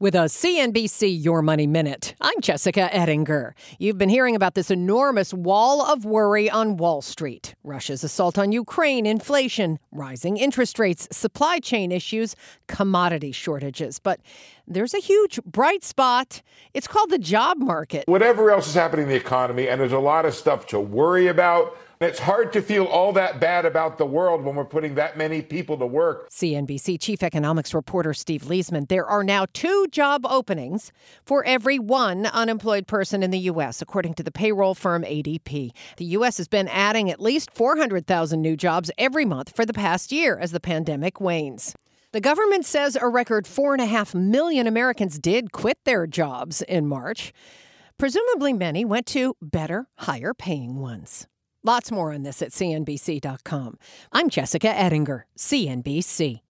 With a CNBC Your Money Minute, I'm Jessica Ettinger. You've been hearing about this enormous wall of worry on Wall Street Russia's assault on Ukraine, inflation, rising interest rates, supply chain issues, commodity shortages. But there's a huge bright spot. It's called the job market. Whatever else is happening in the economy, and there's a lot of stuff to worry about. It's hard to feel all that bad about the world when we're putting that many people to work. CNBC chief economics reporter Steve Liesman. There are now two job openings for every one unemployed person in the U.S., according to the payroll firm ADP. The U.S. has been adding at least 400,000 new jobs every month for the past year as the pandemic wanes. The government says a record 4.5 million Americans did quit their jobs in March. Presumably, many went to better, higher paying ones. Lots more on this at CNBC.com. I'm Jessica Ettinger, CNBC.